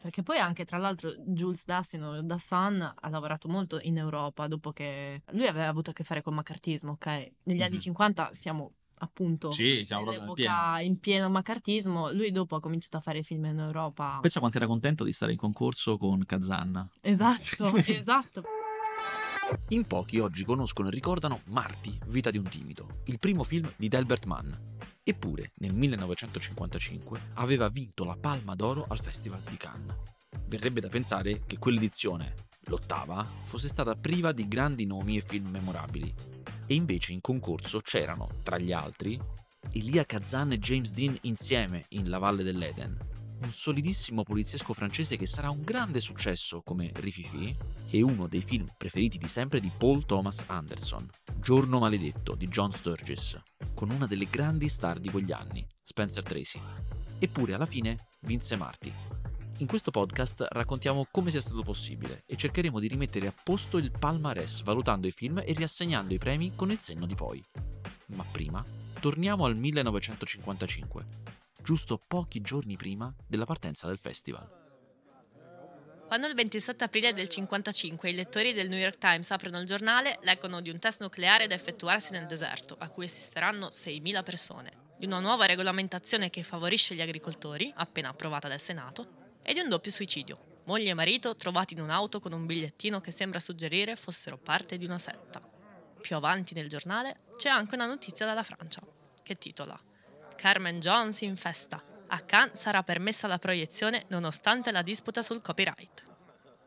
Perché poi anche, tra l'altro, Jules Dassin da Sun ha lavorato molto in Europa dopo che lui aveva avuto a che fare con macartismo, ok? Negli mm-hmm. anni 50 siamo appunto sì, siamo in pieno. in pieno macartismo. Lui dopo ha cominciato a fare film in Europa. Pensa quanto era contento di stare in concorso con Kazan. Esatto, esatto. In pochi oggi conoscono e ricordano Marty, Vita di un timido, il primo film di Delbert Mann. Eppure, nel 1955 aveva vinto la Palma d'Oro al Festival di Cannes. Verrebbe da pensare che quell'edizione, l'ottava, fosse stata priva di grandi nomi e film memorabili, e invece in concorso c'erano, tra gli altri, Elia Kazan e James Dean insieme in La Valle dell'Eden, un solidissimo poliziesco francese che sarà un grande successo come Rififi e uno dei film preferiti di sempre di Paul Thomas Anderson, Giorno maledetto di John Sturges, con una delle grandi star di quegli anni, Spencer Tracy. Eppure alla fine vinse Marty, in questo podcast raccontiamo come sia stato possibile e cercheremo di rimettere a posto il palmarès valutando i film e riassegnando i premi con il senno di poi. Ma prima, torniamo al 1955, giusto pochi giorni prima della partenza del festival. Quando il 27 aprile del 55 i lettori del New York Times aprono il giornale, leggono di un test nucleare da effettuarsi nel deserto, a cui assisteranno 6.000 persone, di una nuova regolamentazione che favorisce gli agricoltori, appena approvata dal Senato, e di un doppio suicidio. Moglie e marito trovati in un'auto con un bigliettino che sembra suggerire fossero parte di una setta. Più avanti nel giornale c'è anche una notizia dalla Francia, che titola Carmen Jones in festa. A Cannes sarà permessa la proiezione nonostante la disputa sul copyright.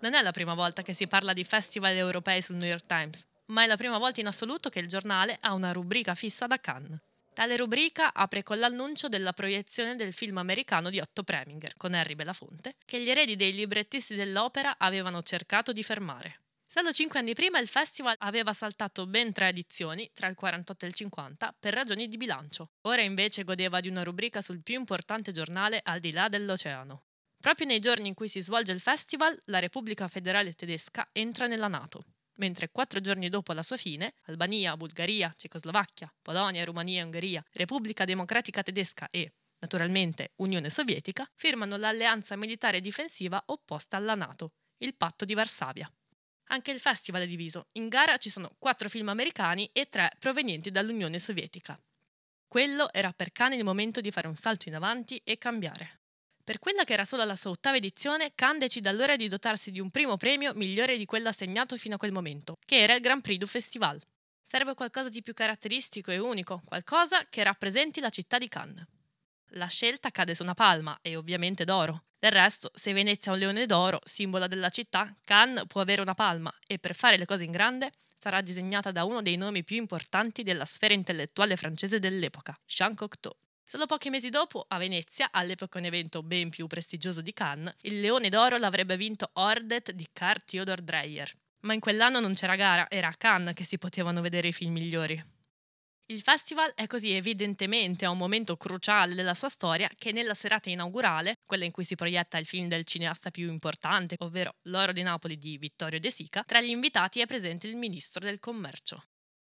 Non è la prima volta che si parla di festival europei sul New York Times, ma è la prima volta in assoluto che il giornale ha una rubrica fissa da Cannes. Tale rubrica apre con l'annuncio della proiezione del film americano di Otto Preminger con Harry Belafonte, che gli eredi dei librettisti dell'opera avevano cercato di fermare. Solo cinque anni prima il festival aveva saltato ben tre edizioni, tra il 48 e il 50, per ragioni di bilancio. Ora invece godeva di una rubrica sul più importante giornale al di là dell'oceano. Proprio nei giorni in cui si svolge il festival, la Repubblica Federale Tedesca entra nella Nato mentre quattro giorni dopo la sua fine, Albania, Bulgaria, Cecoslovacchia, Polonia, Romania e Ungheria, Repubblica Democratica Tedesca e, naturalmente, Unione Sovietica, firmano l'alleanza militare difensiva opposta alla Nato, il Patto di Varsavia. Anche il festival è diviso. In gara ci sono quattro film americani e tre provenienti dall'Unione Sovietica. Quello era per Khan il momento di fare un salto in avanti e cambiare. Per quella che era solo la sua ottava edizione, Khan decide allora di dotarsi di un primo premio migliore di quello assegnato fino a quel momento, che era il Grand Prix du Festival. Serve qualcosa di più caratteristico e unico, qualcosa che rappresenti la città di Cannes. La scelta cade su una palma e ovviamente d'oro. Del resto, se Venezia ha un leone d'oro, simbolo della città, Cannes può avere una palma e per fare le cose in grande sarà disegnata da uno dei nomi più importanti della sfera intellettuale francese dell'epoca, Jean Cocteau. Solo pochi mesi dopo, a Venezia, all'epoca un evento ben più prestigioso di Cannes, il Leone d'Oro l'avrebbe vinto Ordet di Karl Theodor Dreyer. Ma in quell'anno non c'era gara, era a Cannes che si potevano vedere i film migliori. Il festival è così evidentemente a un momento cruciale della sua storia che nella serata inaugurale, quella in cui si proietta il film del cineasta più importante, ovvero L'oro di Napoli di Vittorio De Sica, tra gli invitati è presente il ministro del commercio.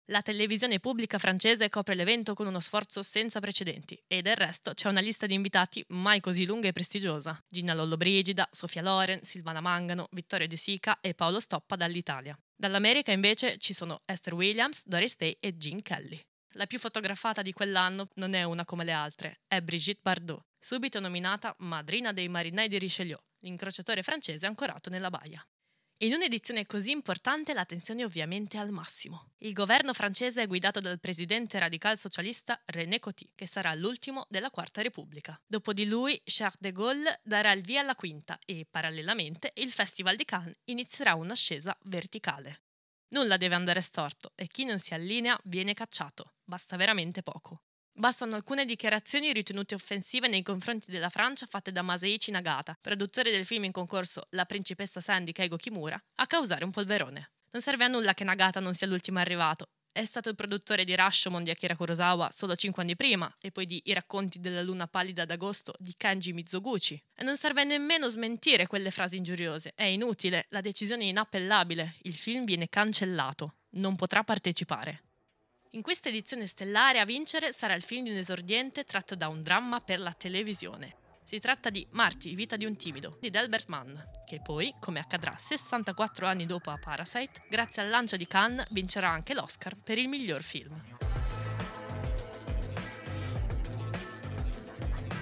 La televisione pubblica francese copre l'evento con uno sforzo senza precedenti e del resto c'è una lista di invitati mai così lunga e prestigiosa. Gina Lollobrigida, Sofia Loren, Silvana Mangano, Vittorio De Sica e Paolo Stoppa dall'Italia. Dall'America invece ci sono Esther Williams, Doris Day e Jean Kelly. La più fotografata di quell'anno non è una come le altre, è Brigitte Bardot, subito nominata madrina dei marinai di Richelieu, l'incrociatore francese ancorato nella baia. In un'edizione così importante la tensione è ovviamente al massimo. Il governo francese è guidato dal presidente radical socialista René Coty, che sarà l'ultimo della Quarta Repubblica. Dopo di lui, Charles de Gaulle darà il via alla quinta e, parallelamente, il Festival di Cannes inizierà un'ascesa verticale. Nulla deve andare storto e chi non si allinea viene cacciato, basta veramente poco. Bastano alcune dichiarazioni ritenute offensive nei confronti della Francia fatte da Maseichi Nagata, produttore del film in concorso La principessa Sandy Keigo Kimura, a causare un polverone. Non serve a nulla che Nagata non sia l'ultimo arrivato. È stato il produttore di Rashomon di Akira Kurosawa solo cinque anni prima e poi di I racconti della luna pallida d'agosto di Kenji Mizoguchi. E non serve nemmeno smentire quelle frasi ingiuriose. È inutile, la decisione è inappellabile. Il film viene cancellato. Non potrà partecipare. In questa edizione stellare a vincere sarà il film di un esordiente tratto da un dramma per la televisione. Si tratta di Marty, vita di un timido, di Delbert Mann, che poi, come accadrà 64 anni dopo a Parasite, grazie al lancio di Cannes vincerà anche l'Oscar per il miglior film.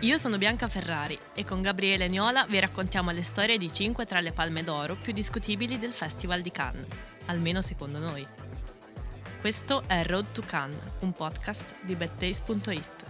Io sono Bianca Ferrari e con Gabriele Niola vi raccontiamo le storie di 5 tra le palme d'oro più discutibili del Festival di Cannes, almeno secondo noi. Questo è Road to Cannes, un podcast di bedtaste.it.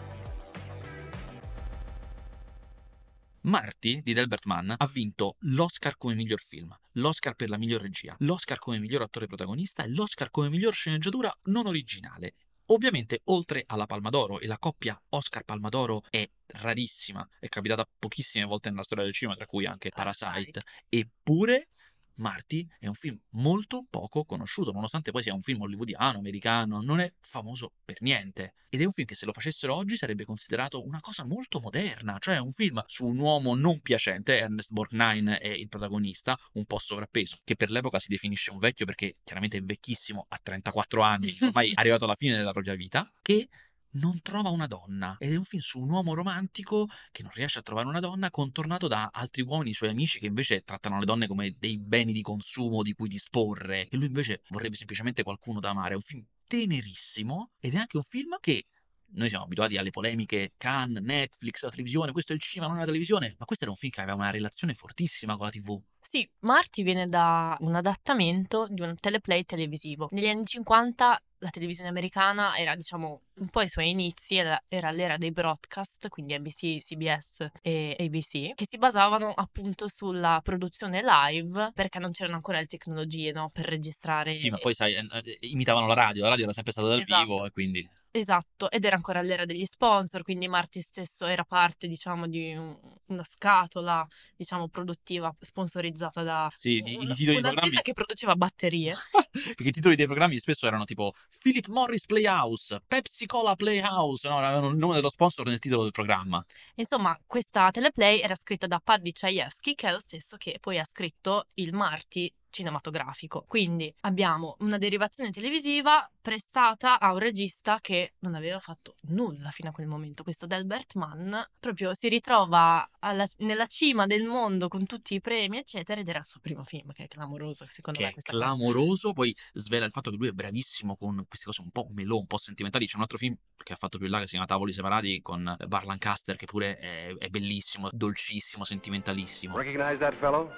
Marty di Delbert Mann ha vinto l'Oscar come miglior film, l'Oscar per la miglior regia, l'Oscar come miglior attore protagonista e l'Oscar come miglior sceneggiatura non originale. Ovviamente, oltre alla Palma d'Oro, e la coppia Oscar-Palma d'Oro è rarissima, è capitata pochissime volte nella storia del cinema, tra cui anche Parasite, Parasite. eppure Marty è un film molto poco conosciuto, nonostante poi sia un film hollywoodiano, americano, non è famoso per niente. Ed è un film che se lo facessero oggi sarebbe considerato una cosa molto moderna, cioè un film su un uomo non piacente, Ernest Borgnine è il protagonista, un po' sovrappeso, che per l'epoca si definisce un vecchio perché chiaramente è vecchissimo, ha 34 anni, ormai è arrivato alla fine della propria vita, che non trova una donna ed è un film su un uomo romantico che non riesce a trovare una donna contornato da altri uomini suoi amici che invece trattano le donne come dei beni di consumo di cui disporre e lui invece vorrebbe semplicemente qualcuno da amare. È un film tenerissimo ed è anche un film che noi siamo abituati alle polemiche Cannes, Netflix, la televisione, questo è il cinema, non è la televisione, ma questo era un film che aveva una relazione fortissima con la TV. Sì, Marty viene da un adattamento di un teleplay televisivo. Negli anni 50 la televisione americana era, diciamo, un po' ai suoi inizi, era, era l'era dei broadcast, quindi NBC, CBS e ABC, che si basavano appunto sulla produzione live perché non c'erano ancora le tecnologie, no, per registrare. Sì, ma poi sai, eh, eh, imitavano la radio, la radio era sempre stata dal Esatto. vivo e quindi... Esatto, ed era ancora l'era degli sponsor, quindi Marty stesso era parte, diciamo, di un- una scatola, diciamo, produttiva sponsorizzata da Sì, i- i titoli dei programmi- che produceva batterie. Perché i titoli dei programmi spesso erano tipo Philip Morris Playhouse, Pepsi Cola Playhouse, no, avevano il nome dello sponsor nel titolo del programma. Insomma, questa teleplay era scritta da Paddy Chayefsky, che è lo stesso che poi ha scritto il Marty cinematografico. Quindi abbiamo una derivazione televisiva prestata a un regista che non aveva fatto nulla fino a quel momento. Questo Delbert Mann proprio si ritrova alla- nella cima del mondo con tutti i premi, eccetera, ed era il suo primo film, che è clamoroso, secondo Che me. è Questa cosa. clamoroso, poi svela il fatto che lui è bravissimo con queste cose un po' melò, un po' sentimentali. C'è un altro film che ha fatto più in là che si chiama Tavoli separati con Bar Lancaster, che pure è, è bellissimo, dolcissimo, sentimentalissimo. Recognize that fellow?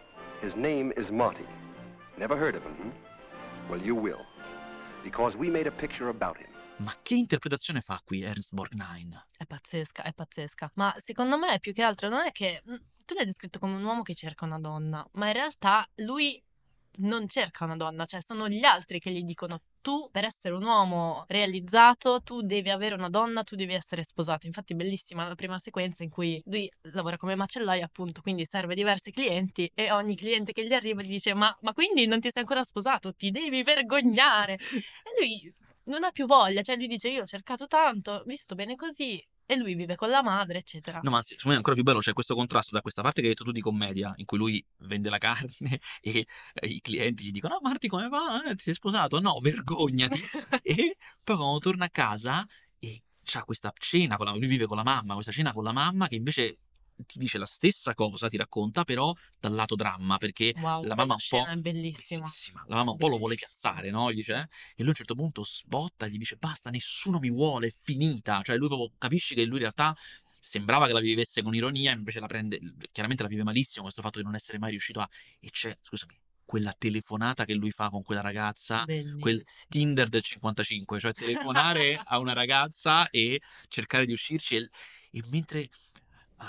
His name is Marty. Never heard of him, hmm? Well, you will. Because we made a picture about him. Ma che interpretazione fa qui Ernst Borgnine? È pazzesca, è pazzesca. Ma secondo me più che altro non è che mm, tu l'hai descritto come un uomo che cerca una donna, ma in realtà lui non cerca una donna, cioè sono gli altri che gli dicono tu per essere un uomo realizzato tu devi avere una donna, tu devi essere sposato. Infatti bellissima la prima sequenza in cui lui lavora come macellaio appunto, quindi serve diversi clienti e ogni cliente che gli arriva gli dice ma, ma quindi non ti sei ancora sposato, ti devi vergognare. E lui non ha più voglia, cioè lui dice io ho cercato tanto, visto bene così e lui vive con la madre, eccetera. No, ma anzi, secondo me è ancora più bello, c'è questo contrasto da questa parte che hai detto tu di commedia, in cui lui vende la carne e eh, i clienti gli dicono, ah Marti come va? Eh, ti sei sposato? No, vergognati. e poi quando torna a casa e c'ha questa cena, con la, lui vive con la mamma, questa cena con la mamma che invece ti dice la stessa cosa, ti racconta, però dal lato dramma, perché Wow, la mamma un po'... è bellissima. Bellissima. La mamma un po' lo vuole cazzare, no? Gli dice, eh? E lui a un certo punto sbotta, gli dice basta, nessuno mi vuole, è finita. Cioè lui proprio capisci che lui in realtà sembrava che la vivesse con ironia, invece la prende, chiaramente la vive malissimo questo fatto di non essere mai riuscito a... E c'è, scusami, quella telefonata che lui fa con quella ragazza, quel Bellissima. Tinder del 55, cioè telefonare a una ragazza e cercare di uscirci e, e mentre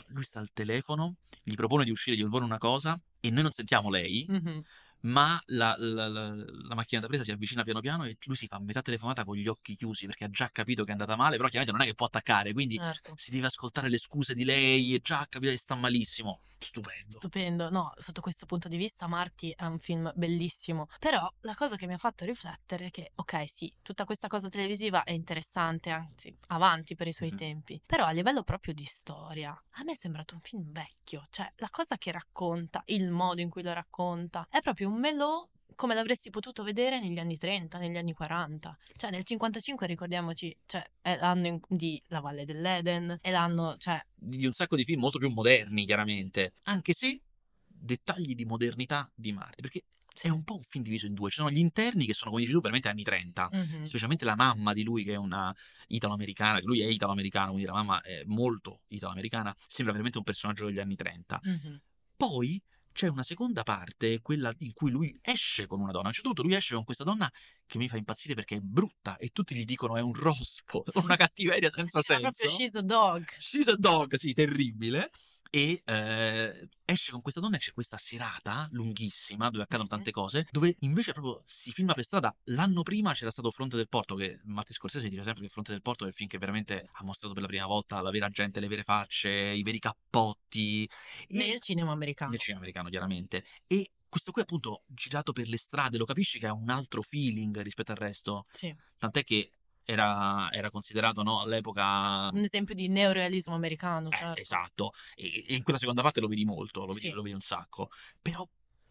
lui sta al telefono, gli propone di uscire, gli propone una cosa e noi non sentiamo lei, Mhm. ma la, la- la- la macchina da presa si avvicina piano piano e lui si fa metà telefonata con gli occhi chiusi perché ha già capito che è andata male, però chiaramente non è che può attaccare, quindi Certo. si deve ascoltare le scuse di lei e già ha capito che sta malissimo. Stupendo. Stupendo, no, sotto questo punto di vista Marty è un film bellissimo, però la cosa che mi ha fatto riflettere è che, ok, sì, tutta questa cosa televisiva è interessante, anzi, avanti per i suoi Mhm. tempi, però a livello proprio di storia, a me è sembrato un film vecchio, cioè la cosa che racconta, il modo in cui lo racconta, è proprio un melò come l'avresti potuto vedere negli anni 30, negli anni 40. Cioè nel 55 ricordiamoci, cioè è l'anno in- di La Valle dell'Eden, è l'anno, cioè Di un sacco di film molto più moderni, chiaramente. Anche se dettagli di modernità di Marty, perché è un po' un film diviso in due. Ci sono gli interni che sono, come dici tu, veramente anni 30. mhm. Specialmente la mamma di lui, che è una italo-americana, che lui è italo-americano, quindi la mamma è molto italo-americana, sembra veramente un personaggio degli anni 30. Mhm. Poi c'è una seconda parte, quella in cui lui esce con una donna. A un certo punto lui esce con questa donna che mi fa impazzire perché è brutta e tutti gli dicono è un rospo, una cattiveria senza Era proprio senso. She's a Dog. She's a dog, sì, terribile. E eh, esce con questa donna e c'è questa serata lunghissima dove accadono tante cose, dove invece proprio si filma per strada. L'anno prima c'era stato Fronte del Porto, che Matti Scorsese dice sempre che Fronte del Porto è il film che veramente ha mostrato per la prima volta la vera gente, le vere facce, i veri cappotti. E- Nel cinema americano. nel cinema americano, chiaramente. E questo qui, appunto, girato per le strade, lo capisci che ha un altro feeling rispetto al resto. Sì. Tant'è che era, era considerato no, all'epoca. Un esempio di neorealismo americano, Eh, certo. esatto, e, e in quella seconda parte lo vedi molto, lo vedi, Sì. lo vedi un sacco. Però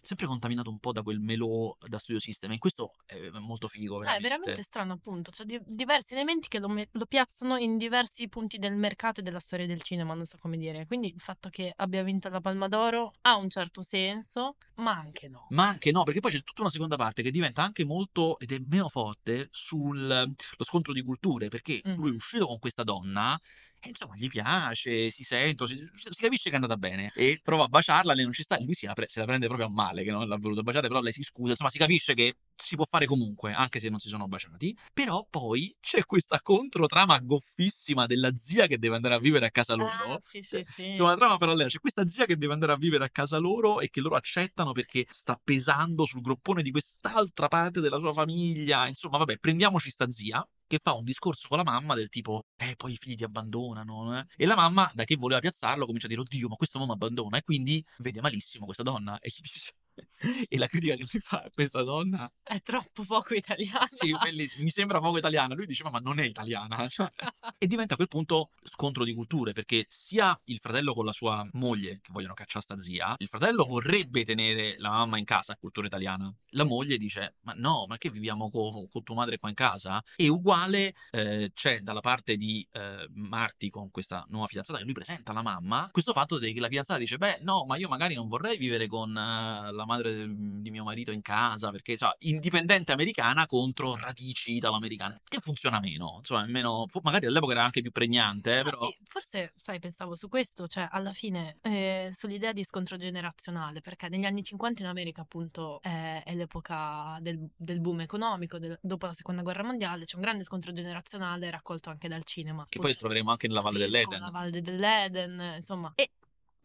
sempre contaminato un po' da quel melò da studio system. E questo è molto figo, Eh, è veramente. veramente strano, appunto. C'è di- diversi elementi che lo, me- lo piazzano in diversi punti del mercato e della storia del cinema, non so come dire. Quindi il fatto che abbia vinto la Palma d'Oro ha un certo senso, ma anche no. Ma anche no, perché poi c'è tutta una seconda parte che diventa anche molto ed è meno forte sullo scontro di culture, perché Mhm. lui è uscito con questa donna e insomma gli piace, si sente, si, si capisce che è andata bene e prova a baciarla, lei non ci sta, lui si la pre- se la prende proprio a male che non l'ha voluto baciare, però lei si scusa, insomma si capisce che si può fare comunque, anche se non si sono baciati, però poi c'è questa controtrama goffissima della zia che deve andare a vivere a casa loro. Ah, sì, sì, sì. C'è una trama parallela, c'è questa zia che deve andare a vivere a casa loro e che loro accettano perché sta pesando sul groppone di quest'altra parte della sua famiglia. Insomma, vabbè, prendiamoci sta zia che fa un discorso con la mamma del tipo, eh, poi i figli ti abbandonano. eh." E la mamma, da che voleva piazzarlo, comincia a dire, oddio, ma questo uomo abbandona. E quindi vede malissimo questa donna e gli dice... E la critica che lui fa a questa donna, È troppo poco italiano. sì, bellissimo, mi sembra poco italiana. Lui dice, ma non è italiana. E diventa a quel punto scontro di culture, perché sia il fratello con la sua moglie, che vogliono cacciare sta zia, il fratello vorrebbe tenere la mamma in casa, cultura italiana. La moglie dice, ma no, ma che viviamo co- con tua madre qua in casa? E uguale eh, c'è dalla parte di eh, Marty con questa nuova fidanzata che lui presenta alla mamma, questo fatto che la fidanzata dice, beh no, ma io magari non vorrei vivere con eh, la madre del- di mio marito in casa, perché so, indipendente americana contro radici italo-americane, che funziona meno, insomma, è meno, magari all'epoca era anche più pregnante, eh, però... sì, forse, sai, pensavo su questo, cioè alla fine eh, sull'idea di scontro generazionale, perché negli anni 50 in America appunto eh, è l'epoca del, del boom economico, del- dopo la seconda guerra mondiale, c'è un grande scontro generazionale raccolto anche dal cinema. Che poi troveremo anche nella Valle Sì, dell'Eden. La Valle dell'Eden, insomma. E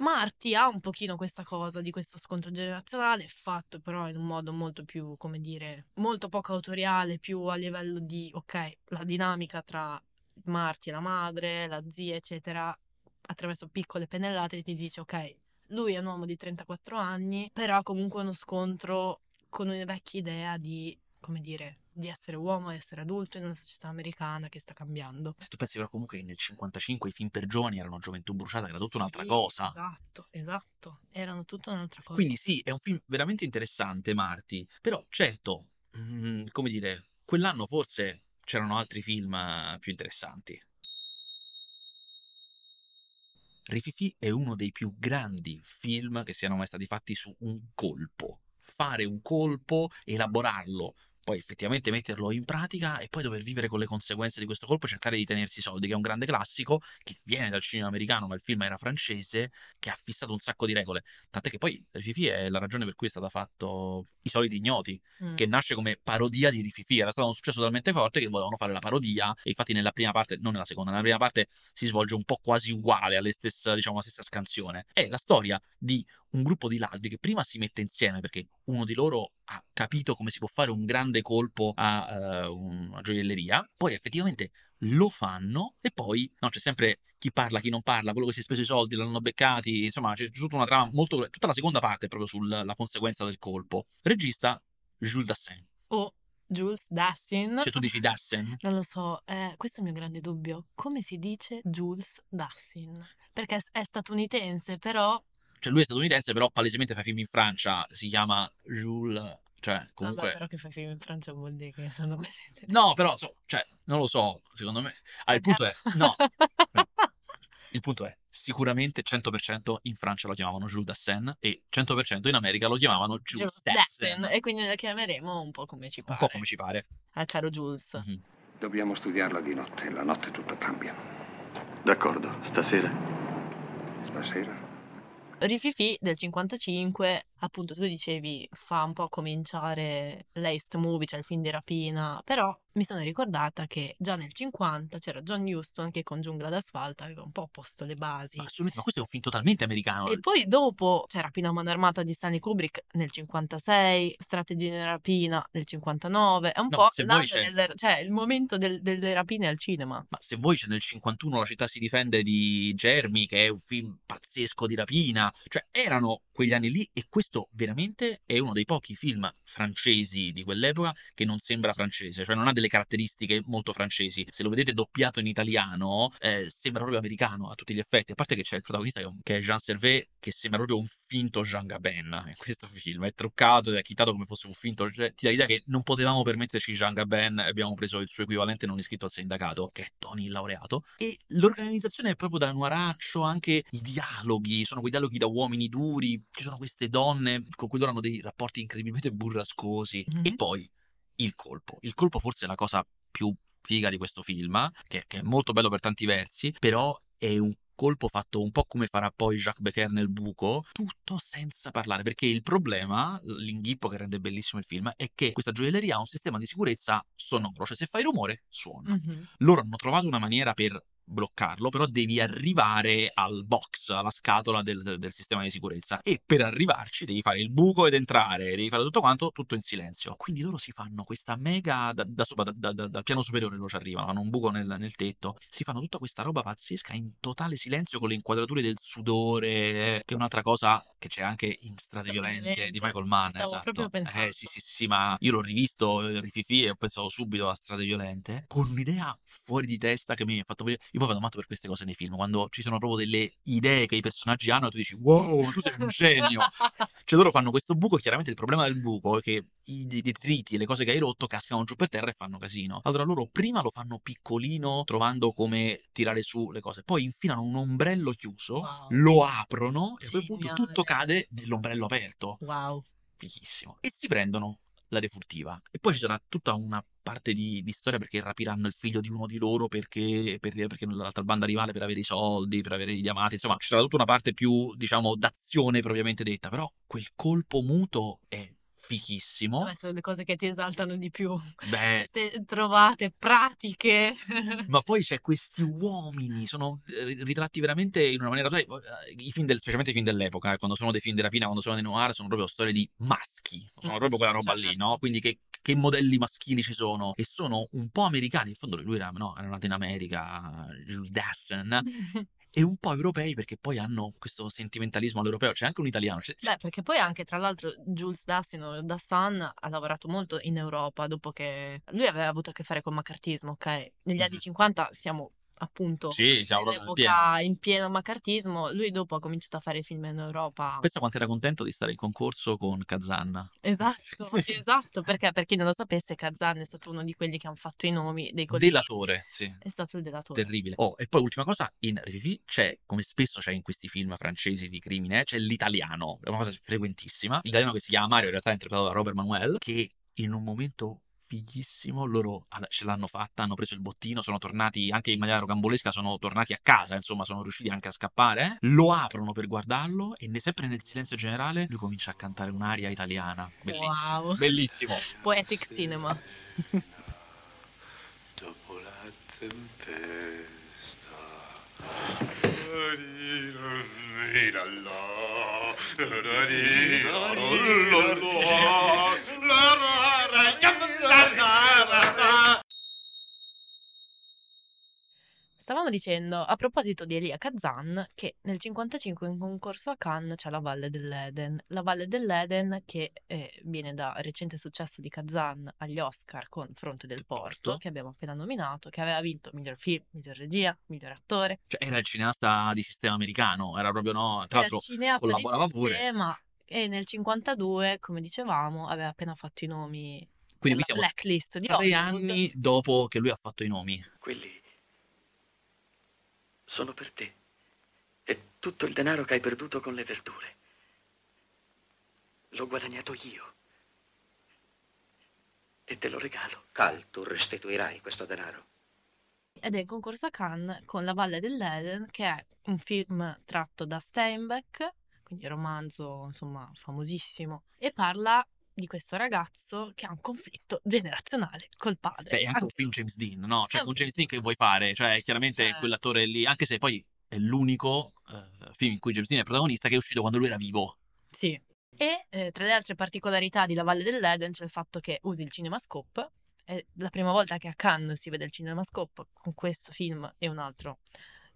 Marty ha un pochino questa cosa di questo scontro generazionale, fatto però in un modo molto più, come dire, molto poco autoriale, più a livello di, ok, la dinamica tra Marty e la madre, la zia, eccetera, attraverso piccole pennellate ti dice, ok, lui è un uomo di 34 anni, però comunque uno scontro con una vecchia idea di, come dire, di essere uomo, essere adulto in una società americana che sta cambiando. Se tu pensi però comunque che nel 55 i film per giovani erano Gioventù bruciata, che era tutta un'altra Sì, cosa. Esatto, esatto. Erano tutta un'altra cosa. Quindi sì, è un film veramente interessante, Marty. Però certo, mm, come dire, quell'anno forse c'erano altri film eh, più interessanti. Rififi è uno dei più grandi film che siano mai stati fatti su un colpo. Fare un colpo, elaborarlo, poi effettivamente metterlo in pratica e poi dover vivere con le conseguenze di questo colpo e cercare di tenersi i soldi, che è un grande classico che viene dal cinema americano, ma il film era francese, che ha fissato un sacco di regole. Tant'è che poi Rififi è la ragione per cui è stato fatto I soliti ignoti, Mm. che nasce come parodia di Rififi. Era stato un successo talmente forte che volevano fare la parodia. E infatti, nella prima parte, non nella seconda, nella prima parte si svolge un po' quasi uguale alle stesse, diciamo, alla stessa scansione. È la storia di un gruppo di ladri che prima si mette insieme perché uno di loro ha capito come si può fare un grande colpo a eh, una gioielleria. Poi effettivamente lo fanno e poi no, c'è sempre chi parla, chi non parla, quello che si è speso i soldi, l'hanno beccati, insomma c'è tutta una trama molto... tutta la seconda parte è proprio sulla conseguenza del colpo. Regista Jules Dassin. O Jules Dassin. Cioè tu dici Dassin? Non lo so, eh, questo è il mio grande dubbio. Come si dice Jules Dassin? Perché è- è statunitense, però Cioè lui è statunitense però palesemente fa film in Francia, si chiama Jules Cioè, comunque... Vabbè, però che fai film in Francia vuol dire che sono... No, però, so- cioè, non lo so, secondo me... Ah, il punto è... No, il punto è, sicuramente 100% in Francia lo chiamavano Jules Dassin e 100% in America lo chiamavano Jules Dassin. E quindi lo chiameremo un po' come ci Un pare. po' come ci pare. Al caro Jules. Mhm. Dobbiamo studiarla di notte, la notte tutto cambia. D'accordo, stasera. Stasera? Rififi del 55, appunto tu dicevi, fa un po' cominciare l'East Movie, cioè il film di rapina, però mi sono ricordata che già nel 50 c'era John Huston che con Giungla d'asfalto aveva un po' posto le basi. Ma assolutamente, ma questo è un film totalmente americano. E poi dopo c'è Rapina a mano armata di Stanley Kubrick nel 56, Strategia di rapina nel 59, è un No, po' delle- cioè il momento del- delle rapine al cinema. Ma se vuoi c'è nel 51 La città si difende di Jeremy, che è un film pazzesco di rapina. Cioè, erano quegli anni lì e questo veramente è uno dei pochi film francesi di quell'epoca che non sembra francese, cioè non ha delle caratteristiche molto francesi. Se lo vedete doppiato in italiano, eh, sembra proprio americano a tutti gli effetti. A parte che c'è il protagonista che è Jean Servet, che sembra proprio un finto Jean Gabin in questo film. È truccato ed è chitato come fosse un finto. Cioè, ti dà l'idea che non potevamo permetterci Jean Gabin e abbiamo preso il suo equivalente non iscritto al sindacato, che è Tony il laureato. E l'organizzazione è proprio da noiraccio, anche i dialoghi, sono quei dialoghi da uomini duri, ci sono queste donne con cui loro hanno dei rapporti incredibilmente burrascosi. Mhm. E poi il colpo. Il colpo forse è la cosa più figa di questo film, che, che è molto bello per tanti versi, però è un colpo fatto un po' come farà poi Jacques Becker nel buco, tutto senza parlare, perché il problema, l'inghippo che rende bellissimo il film, è che questa gioielleria ha un sistema di sicurezza sonoro, cioè se fai rumore suona. Mhm. Loro hanno trovato una maniera per bloccarlo, però devi arrivare al box, alla scatola del, del sistema di sicurezza e per arrivarci devi fare il buco ed entrare, devi fare tutto quanto, tutto in silenzio. Quindi loro si fanno questa mega, da, da da- da- dal piano superiore loro ci arrivano, hanno un buco nel, nel tetto, si fanno tutta questa roba pazzesca in totale silenzio con le inquadrature del sudore, che è un'altra cosa che c'è anche in Strade Violente di Michael Mann. Stavo esatto. proprio pensando. Eh sì sì sì, ma io l'ho rivisto, eh, Rififi, e ho pensato subito a Strade Violente, con un'idea fuori di testa che mi ha fatto vedere. Io poi vado matto per queste cose nei film, quando ci sono proprio delle idee che i personaggi hanno e tu dici wow, tu sei un genio. Cioè loro fanno questo buco, chiaramente il problema del buco è che i detriti e le cose che hai rotto cascano giù per terra e fanno casino. Allora loro prima lo fanno piccolino trovando come tirare su le cose, poi infilano un ombrello chiuso, Wow. lo aprono e a quel punto Geniale. tutto cade nell'ombrello aperto. Wow. Fighissimo. E si prendono l'aria furtiva. E poi ci sarà tutta una parte di, di storia perché rapiranno il figlio di uno di loro perché, per- perché l'altra banda rivale per avere i soldi, per avere i diamanti. Insomma, ci sarà tutta una parte più, diciamo, d'azione propriamente detta. Però quel colpo muto è fichissimo. Vabbè, sono le cose che ti esaltano di più. Beh, Queste trovate pratiche. ma poi c'è questi uomini, sono eh, ritratti veramente in una maniera. eh, I film del- specialmente i film dell'epoca, eh, quando sono dei film di rapina, quando sono dei noir, sono proprio storie di maschi. Sono proprio quella roba lì, certo. no? Quindi che, che modelli maschili ci sono? E sono un po' americani. In fondo lui era, no, era nato in America, Jules Dassin, e un po' europei perché poi hanno questo sentimentalismo all'europeo. C'è anche un italiano. c'è- Beh, perché poi anche, tra l'altro, Jules Dassin Dassin ha lavorato molto in Europa dopo che lui aveva avuto a che fare con maccartismo, ok? Negli anni Mhm. 50 siamo appunto Sì, nell'epoca in pieno maccartismo. Lui dopo ha cominciato a fare film in Europa. Pensa quanto era contento di stare in concorso con Kazan. Esatto, esatto, perché per chi non lo sapesse, Kazan è stato uno di quelli che hanno fatto i nomi dei colleghi. Delatore, sì. È stato il delatore. Terribile. Oh, e poi ultima cosa, in Rififi c'è, come spesso c'è in questi film francesi di crimine, c'è l'italiano, è una cosa frequentissima. L'italiano che si chiama Mario, in realtà è interpretato da Robert Manuel, che in un momento fighissimo loro ce l'hanno fatta, hanno preso il bottino, sono tornati anche in maniera rocambolesca, sono tornati a casa, insomma, sono riusciti anche a scappare. Lo aprono per guardarlo e ne- sempre nel silenzio generale lui comincia a cantare un'aria italiana. Bellissimo. Wow. Bellissimo. Poetic cinema. Dopo la tempesta. Stavamo dicendo, a proposito di Elia Kazan, che nel 55 in concorso a Cannes c'è la Valle dell'Eden. La Valle dell'Eden che eh, viene da recente successo di Kazan agli Oscar con Fronte del Porto, Porto. che abbiamo appena nominato, che aveva vinto miglior film, miglior regia, miglior attore. Cioè, era il cineasta di sistema americano, era proprio no, tra l'altro collaborava pure. sistema E nel 52, come dicevamo, aveva appena fatto i nomi Quindi siamo blacklist di tre Hollywood. anni dopo che lui ha fatto i nomi. Quelli sono per te. E tutto il denaro che hai perduto con le verdure. L'ho guadagnato io. E te lo regalo. Cal, tu restituirai questo denaro. ed è in concorso a Cannes con La Valle dell'Eden, che è un film tratto da Steinbeck, quindi romanzo insomma famosissimo, e parla di questo ragazzo che ha un conflitto generazionale col padre. Beh, è anche un Anche- film James Dean, no? Cioè, un con James Dean che vuoi fare? Cioè, chiaramente Certo. quell'attore lì, anche se poi è l'unico eh, film in cui James Dean è protagonista che è uscito quando lui era vivo. Sì. E eh, tra le altre particolarità di La Valle dell'Eden c'è il fatto che usi il cinemascope. È la prima volta che a Cannes si vede il cinemascope con questo film e un altro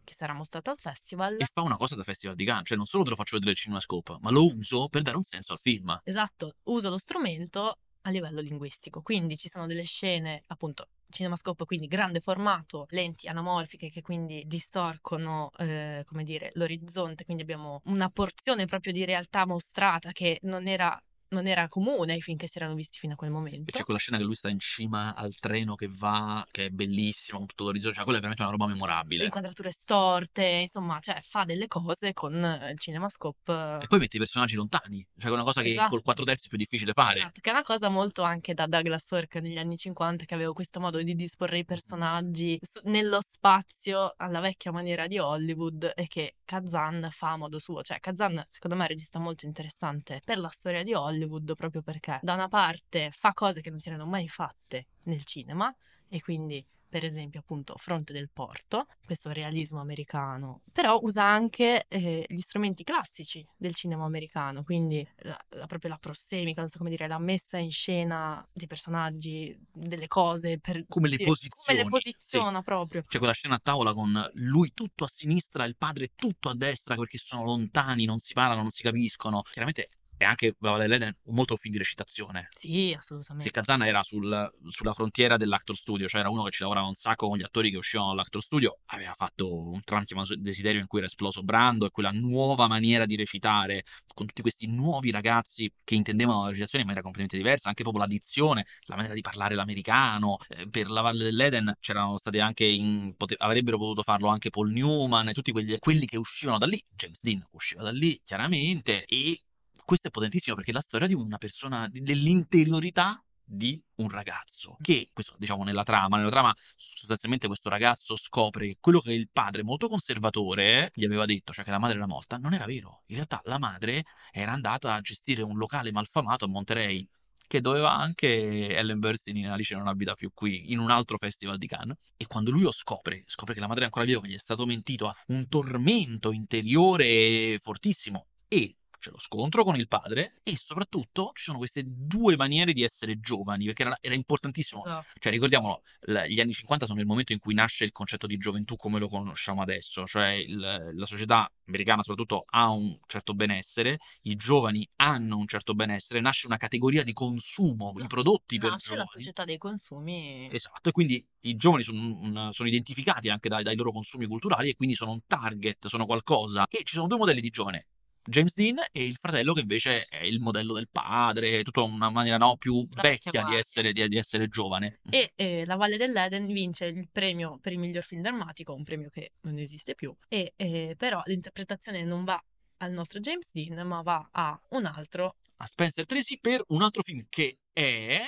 che sarà mostrato al festival. E fa una cosa da Festival di Cannes, cioè non solo te lo faccio vedere il CinemaScope, ma lo uso per dare un senso al film. Esatto, uso lo strumento a livello linguistico. Quindi ci sono delle scene, appunto, cinemascope, quindi grande formato, lenti anamorfiche che quindi distorcono, eh, come dire, l'orizzonte. Quindi abbiamo una porzione proprio di realtà mostrata che non era, non era comune ai film che si erano visti fino a quel E momento. c'è quella scena che lui sta in cima al treno che va, che è bellissima, con tutto l'orizzonte, cioè quella è veramente una roba memorabile. Inquadrature storte, insomma, cioè fa delle cose con eh, il cinemascope. E poi mette i personaggi lontani, cioè è una cosa che Esatto. col 4 terzi è più difficile fare. Esatto, che è una cosa molto anche da Douglas Sirk negli anni 50 che aveva questo modo di disporre i personaggi nello spazio alla vecchia maniera di Hollywood e che Kazan fa a modo suo. Cioè Kazan secondo me è un regista molto interessante per la storia di Hollywood proprio perché da una parte fa cose che non si erano mai fatte nel cinema e quindi per esempio appunto Fronte del Porto, questo realismo americano, però usa anche eh, gli strumenti classici del cinema americano, quindi la, la- proprio la prossemica, non so come dire, la messa in scena dei personaggi, delle cose, per, Come le sì, posizioni, Come le posiziona proprio. C'è quella scena a tavola con lui tutto a sinistra, il padre tutto a destra perché sono lontani, non si parlano, non si capiscono. Chiaramente è anche La Valle dell'Eden molto film di recitazione. Sì, Che assolutamente. Kazan era sul- sulla frontiera dell'actor studio, cioè era uno che ci lavorava un sacco con gli attori che uscivano dall'actor studio. Aveva fatto un Tranchima desiderio in cui era esploso Brando e quella nuova maniera di recitare con tutti questi nuovi ragazzi che intendevano la recitazione in maniera completamente diversa, anche proprio la dizione, la maniera di parlare l'americano. Eh, per La Valle dell'Eden c'erano stati anche in, pote- avrebbero potuto farlo anche Paul Newman e tutti quegli- quelli che uscivano da lì. James Dean usciva da lì chiaramente e questo è potentissimo perché è la storia di una persona, dell'interiorità di un ragazzo. Che, questo diciamo nella trama, nella trama sostanzialmente questo ragazzo scopre che quello che il padre molto conservatore gli aveva detto, cioè che la madre era morta, non era vero. In realtà la madre era andata a gestire un locale malfamato a Monterey che doveva anche Ellen Burstyn in Alice non abita più qui, in un altro festival di Cannes. E quando lui lo scopre, scopre che la madre è ancora viva, che gli è stato mentito, ha un tormento interiore fortissimo e c'è lo scontro con il padre e soprattutto ci sono queste due maniere di essere giovani, perché era, era importantissimo. Esatto. Cioè, ricordiamolo, gli anni 50 sono il momento in cui nasce il concetto di gioventù come lo conosciamo adesso, cioè il- la società americana soprattutto ha un certo benessere, i giovani hanno un certo benessere, nasce una categoria di consumo, i prodotti per Nasce la giovani. società dei consumi. Esatto, e quindi i giovani sono, sono identificati anche dai, dai loro consumi culturali e quindi sono un target, sono qualcosa. E ci sono due modelli di giovane. James Dean e il fratello che invece è il modello del padre, tutta una maniera no, più La vecchia di essere, di, di essere giovane. E eh, La Valle dell'Eden vince il premio per il miglior film drammatico, un premio che non esiste più. E eh, però l'interpretazione non va al nostro James Dean, ma va a un altro. A Spencer Tracy per un altro film che è...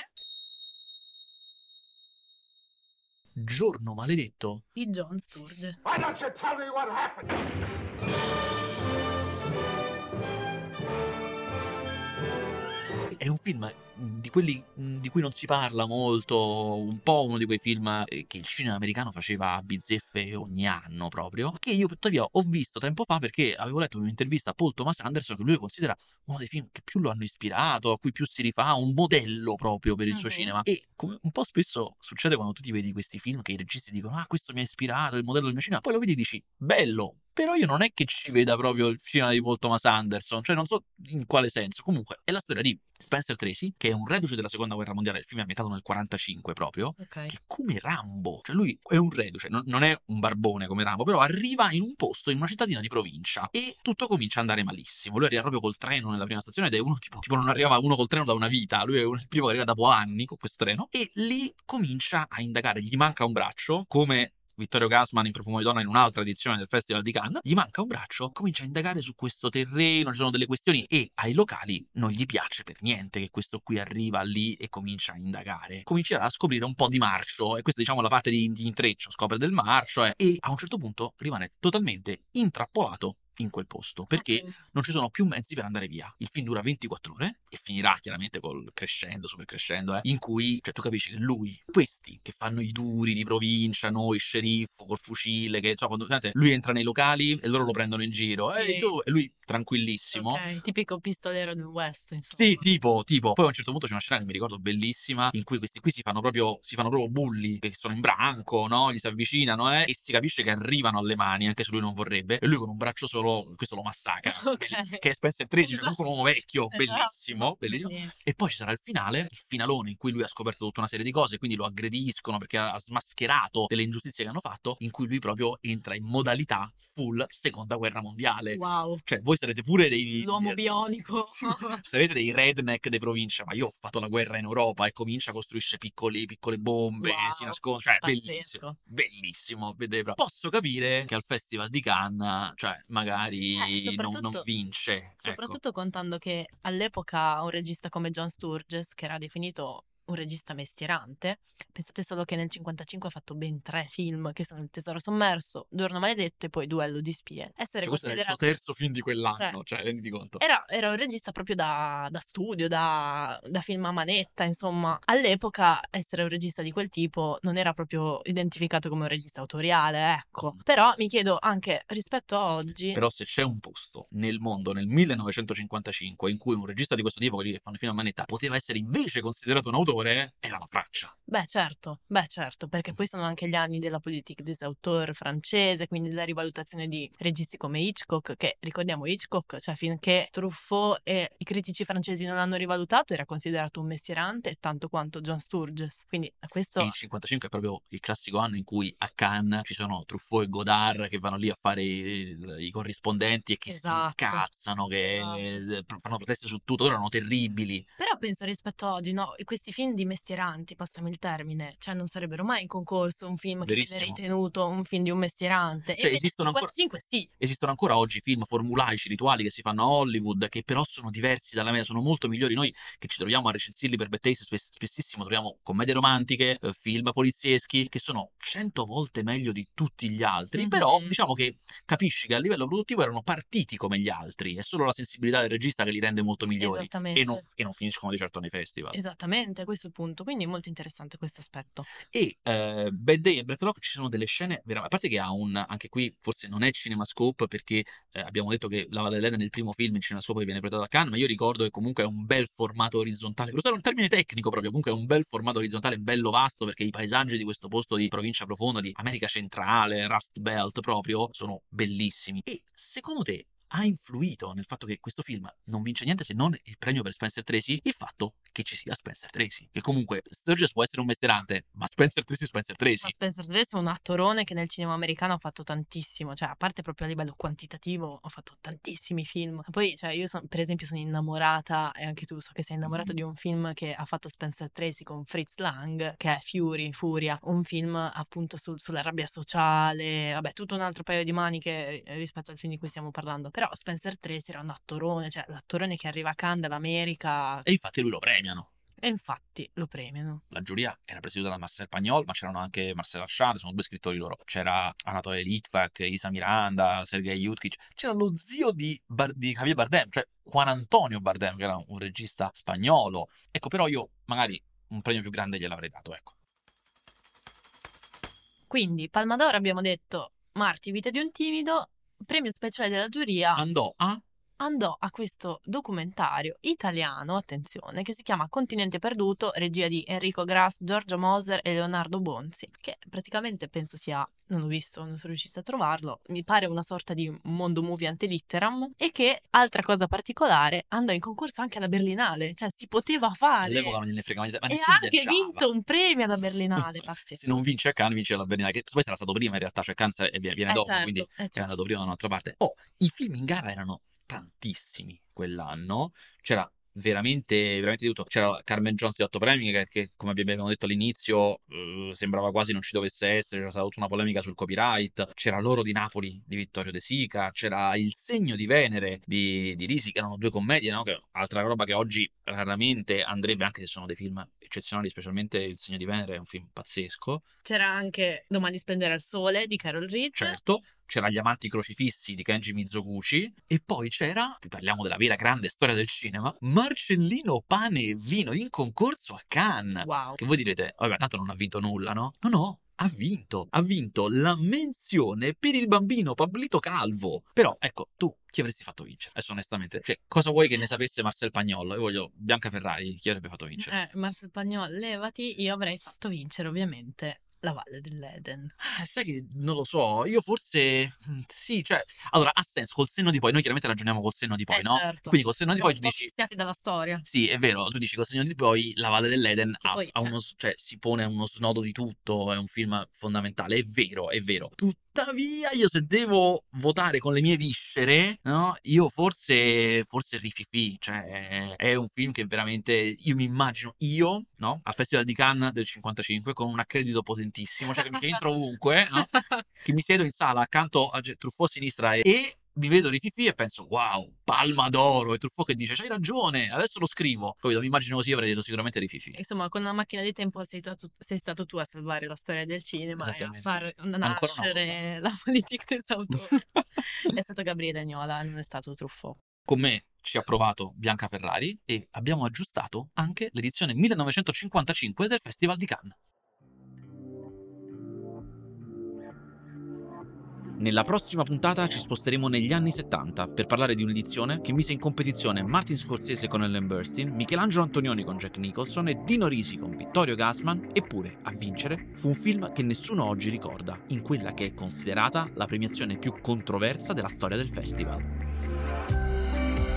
Giorno maledetto. di John Sturges. È un film di quelli mh, di cui non si parla molto, un po' uno di quei film eh, che il cinema americano faceva a bizzeffe ogni anno proprio, che io tuttavia ho visto tempo fa perché avevo letto in un'intervista a Paul Thomas Anderson che lui considera uno dei film che più lo hanno ispirato, a cui più si rifà, un modello proprio per il suo Mhm. cinema. E come un po' spesso succede quando tu ti vedi questi film che i registi dicono ah questo mi ha ispirato, il modello del mio cinema, poi lo vedi e dici bello, però io non è che ci veda proprio il cinema di Paul Thomas Anderson, cioè non so in quale senso. Comunque è la storia di Spencer Tracy, che è un reduce della seconda guerra mondiale, il film è ambientato nel 45 proprio, Ok. che come Rambo, cioè lui è un reduce, non, non è un barbone come Rambo, però arriva in un posto, in una cittadina di provincia e tutto comincia ad andare malissimo. Lui arriva proprio col treno nella prima stazione ed è uno tipo, tipo non arriva uno col treno da una vita, lui è uno- il primo che arriva dopo anni con questo treno e lì comincia a indagare, gli manca un braccio, come Vittorio Gassman in Profumo di Donna in un'altra edizione del Festival di Cannes, gli manca un braccio, comincia a indagare su questo terreno, ci sono delle questioni e ai locali non gli piace per niente che questo qui arriva lì e comincia a indagare. Comincerà a scoprire un po' di marcio e questa diciamo la parte di, di intreccio, scopre del marcio eh, e a un certo punto rimane totalmente intrappolato in quel posto perché Ok. non ci sono più mezzi per andare via. Il film dura 24 ore e finirà chiaramente col crescendo, super crescendo, eh, in cui cioè, tu capisci che lui, questi che fanno i duri di provincia, noi, sceriffo, col fucile, che cioè, quando, guardate, lui entra nei locali e loro lo prendono in giro, Sì. "Ehi, tu", e lui tranquillissimo. Ok, tipico pistolero del West, insomma. Sì, tipo, tipo. Poi a un certo punto c'è una scena che mi ricordo bellissima in cui questi qui si fanno proprio, si fanno proprio bulli, che sono in branco, no? Gli si avvicinano, eh? E si capisce che arrivano alle mani, anche se lui non vorrebbe. E lui con un braccio solo, questo lo massacra. Ok. Che è Spencer Tracy, cioè comunque un uomo vecchio, Esatto. bellissimo, bellissimo. E poi ci sarà il finale, il finalone in cui lui ha scoperto tutta una serie di cose, quindi lo aggrediscono perché ha smascherato delle ingiustizie che hanno fatto, in cui lui proprio entra in modalità full seconda guerra mondiale. Wow, Cioè, voi sarete pure dei... l'uomo bionico. Sarete dei redneck di provincia, ma io ho fatto la guerra in Europa e comincia, costruisce piccoli, piccole bombe, Wow, si nasconde, cioè pazzesco. bellissimo, bellissimo, vedere. Posso capire che al Festival di Cannes, cioè magari Eh, non, non soprattutto- vince. ecco. Soprattutto contando che all'epoca un regista come John Sturges, che era definito un regista mestierante, pensate solo che nel 55 ha fatto ben tre film, che sono Il tesoro sommerso, Giorno maledetto e poi Duello di spie. Essere Cioè, questo era il suo terzo film di quell'anno, cioè, renditi conto. Era, era un regista proprio da, da studio, da, da film a manetta, insomma. All'epoca essere un regista di quel tipo non era proprio identificato come un regista autoriale, ecco. Però mi chiedo anche rispetto a oggi... Però se c'è un posto nel mondo nel 1955 in cui un regista di questo tipo, quelli che fanno film a manetta, poteva essere invece considerato un autore, era la Francia. Beh, certo, beh, certo, perché poi sono anche gli anni della politique des auteurs francese, quindi della rivalutazione di registi come Hitchcock, che ricordiamo Hitchcock, cioè finché Truffaut e i critici francesi non l'hanno rivalutato, era considerato un mestierante tanto quanto John Sturges. Quindi a questo il 55 è proprio il classico anno in cui a Cannes ci sono Truffaut e Godard che vanno lì a fare i, i corrispondenti e che Esatto. si incazzano, che eh, fanno proteste su tutto, loro erano terribili. Però penso rispetto a oggi, no, questi film di mestieranti, passami il termine, cioè non sarebbero mai in concorso un film che viene Verissimo. ritenuto un film di un mestierante. Cioè, esistono ancora- 55 sì, Esistono ancora oggi film formulaici, rituali che si fanno a Hollywood, che però sono diversi dalla media, sono molto migliori. Noi che ci troviamo a recensirli per Taste, spess- spessissimo troviamo commedie romantiche, eh, film polizieschi, che sono cento volte meglio di tutti gli altri. Mhm. Però diciamo che capisci che a livello produttivo erano partiti come gli altri, è solo la sensibilità del regista che li rende molto migliori. E non, e non finiscono di certo nei festival. esattamente, questo il punto. Quindi è molto interessante questo aspetto. E eh, Bad Day e Black Rock ci sono delle scene veramente. A parte che ha un. Anche qui forse non è CinemaScope perché eh, abbiamo detto che La Valle nel primo film in CinemaScope viene proiettato da Cannes, ma io ricordo che comunque è un bel formato orizzontale. Per usare un termine tecnico proprio, comunque è un bel formato orizzontale, bello vasto perché i paesaggi di questo posto di provincia profonda, di America centrale, Rust Belt proprio, sono bellissimi. E secondo te ha influito nel fatto che questo film non vince niente se non il premio per Spencer Tracy, il fatto che ci sia Spencer Tracy. Che comunque Sturges può essere un mestierante, ma Spencer Tracy è Spencer Tracy. Ma Spencer Tracy è un attorone che nel cinema americano ha fatto tantissimo, cioè a parte proprio a livello quantitativo ho fatto tantissimi film. Poi, cioè, io son- per esempio sono innamorata, e anche tu so che sei innamorato di un film che ha fatto Spencer Tracy con Fritz Lang, che è Fury, Furia, un film appunto sul- sulla rabbia sociale, vabbè, tutto un altro paio di maniche ri- rispetto al film di cui stiamo parlando. Però Spencer Tracy era un attorone, cioè l'attorone che arriva a Cannes dall'America, E infatti lui lo premiano. e infatti lo premiano. La giuria era presieduta da Marcel Pagnol, ma c'erano anche Marcel Achard, sono due scrittori loro. C'era Anatole Litvak, Isa Miranda, Sergei Yutkic. C'era lo zio di, Bar- di Javier Bardem, cioè Juan Antonio Bardem, che era un regista spagnolo. Ecco, però io magari un premio più grande gliel'avrei dato, ecco. Quindi, Palma d'Oro abbiamo detto Marti, vita di un timido, premio speciale della giuria. Andò a andò a questo documentario italiano, attenzione, che si chiama Continente Perduto, regia di Enrico Grass, Giorgio Moser e Leonardo Bonzi, che praticamente penso sia, non ho visto, non sono riuscita a trovarlo, mi pare una sorta di mondo movie antelitteram e che, altra cosa particolare, andò in concorso anche alla Berlinale, cioè si poteva fare. All'epoca non gliene frega niente, ma e ha anche viaggiava. vinto un premio alla Berlinale, pazzesco. Se non vince a Cannes, vince la Berlinale, che poi sarà stato prima in realtà, cioè Cannes è- viene, viene Eh, dopo, certo, quindi eh, è certo. andato prima da un'altra parte. Oh, i film in gara erano tantissimi quell'anno, c'era veramente, veramente di tutto. C'era Carmen Jones di otto premi che, che, come abbiamo detto all'inizio eh, sembrava quasi non ci dovesse essere, c'era stata tutta una polemica sul copyright, c'era L'oro di Napoli di Vittorio De Sica, c'era Il segno di Venere di, di Risi, che erano due commedie, no? che, altra roba che oggi raramente andrebbe, anche se sono dei film eccezionali, specialmente Il segno di Venere è un film pazzesco. C'era anche Domani splenderà il sole di Carol Reed. Certo, c'era Gli amanti crocifissi di Kenji Mizoguchi e poi c'era, parliamo della vera grande storia del cinema, Marcellino Pane e Vino in concorso a Cannes. Wow. Che voi direte, vabbè, tanto non ha vinto nulla, no? No, no. Ha vinto, ha vinto la menzione per il bambino Pablito Calvo. Però, ecco, tu chi avresti fatto vincere? Adesso onestamente, cioè, cosa vuoi che ne sapesse Marcel Pagnol? Io voglio Bianca Ferrari, chi avrebbe fatto vincere? Eh, Marcel Pagnol, levati, io avrei fatto vincere ovviamente la Valle dell'Eden. Eh, sai che non lo so, io forse mm, sì, cioè, allora ha senso col senno di poi, noi chiaramente ragioniamo col senno di poi, Eh, no? certo. Quindi col senno di poi tu dici viziati dalla storia. Sì, è vero, tu dici col senno di poi la Valle dell'Eden ha, poi, ha cioè- uno, cioè, si pone uno snodo di tutto, è un film fondamentale, è vero, è vero. Tuttavia, io se devo votare con le mie viscere, no? Io forse, forse Rififi, cioè è un film che veramente, io mi immagino io, no? Al Festival di Cannes del 55 con un accredito potentissimo, cioè che mi entro ovunque, no? che mi siedo in sala accanto a Truffaut a sinistra e, e mi vedo Rififi e penso wow, palma d'oro e Truffaut che dice c'hai ragione, adesso lo scrivo. Poi mi immagino così avrei detto sicuramente Rififi. Insomma, con una macchina di tempo sei stato, sei stato tu a salvare la storia del cinema e a far nascere la politica des auteurs. è stato Gabriele Agnola, non è stato Truffaut. Con me ci ha provato Bianca Ferrari e abbiamo aggiustato anche l'edizione 1955 del Festival di Cannes. Nella prossima puntata ci sposteremo negli anni 70 per parlare di un'edizione che mise in competizione Martin Scorsese con Ellen Burstyn, Michelangelo Antonioni con Jack Nicholson e Dino Risi con Vittorio Gassman, eppure a vincere fu un film che nessuno oggi ricorda, in quella che è considerata la premiazione più controversa della storia del festival.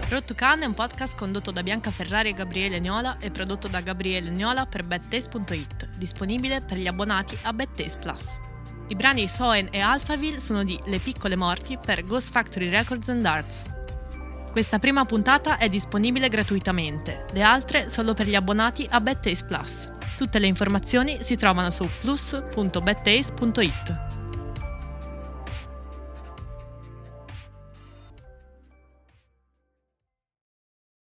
Road to Cannes è un podcast condotto da Bianca Ferrari e Gabriele Niola e prodotto da Gabriele Niola per badtaste.it, disponibile per gli abbonati a Bad Taste Plus. I brani Soen e Alphaville sono di Le Piccole Morti per Ghost Factory Records and Arts. Questa prima puntata è disponibile gratuitamente, le altre solo per gli abbonati a Bad Taste Plus. Tutte le informazioni si trovano su plus.badtaste.it.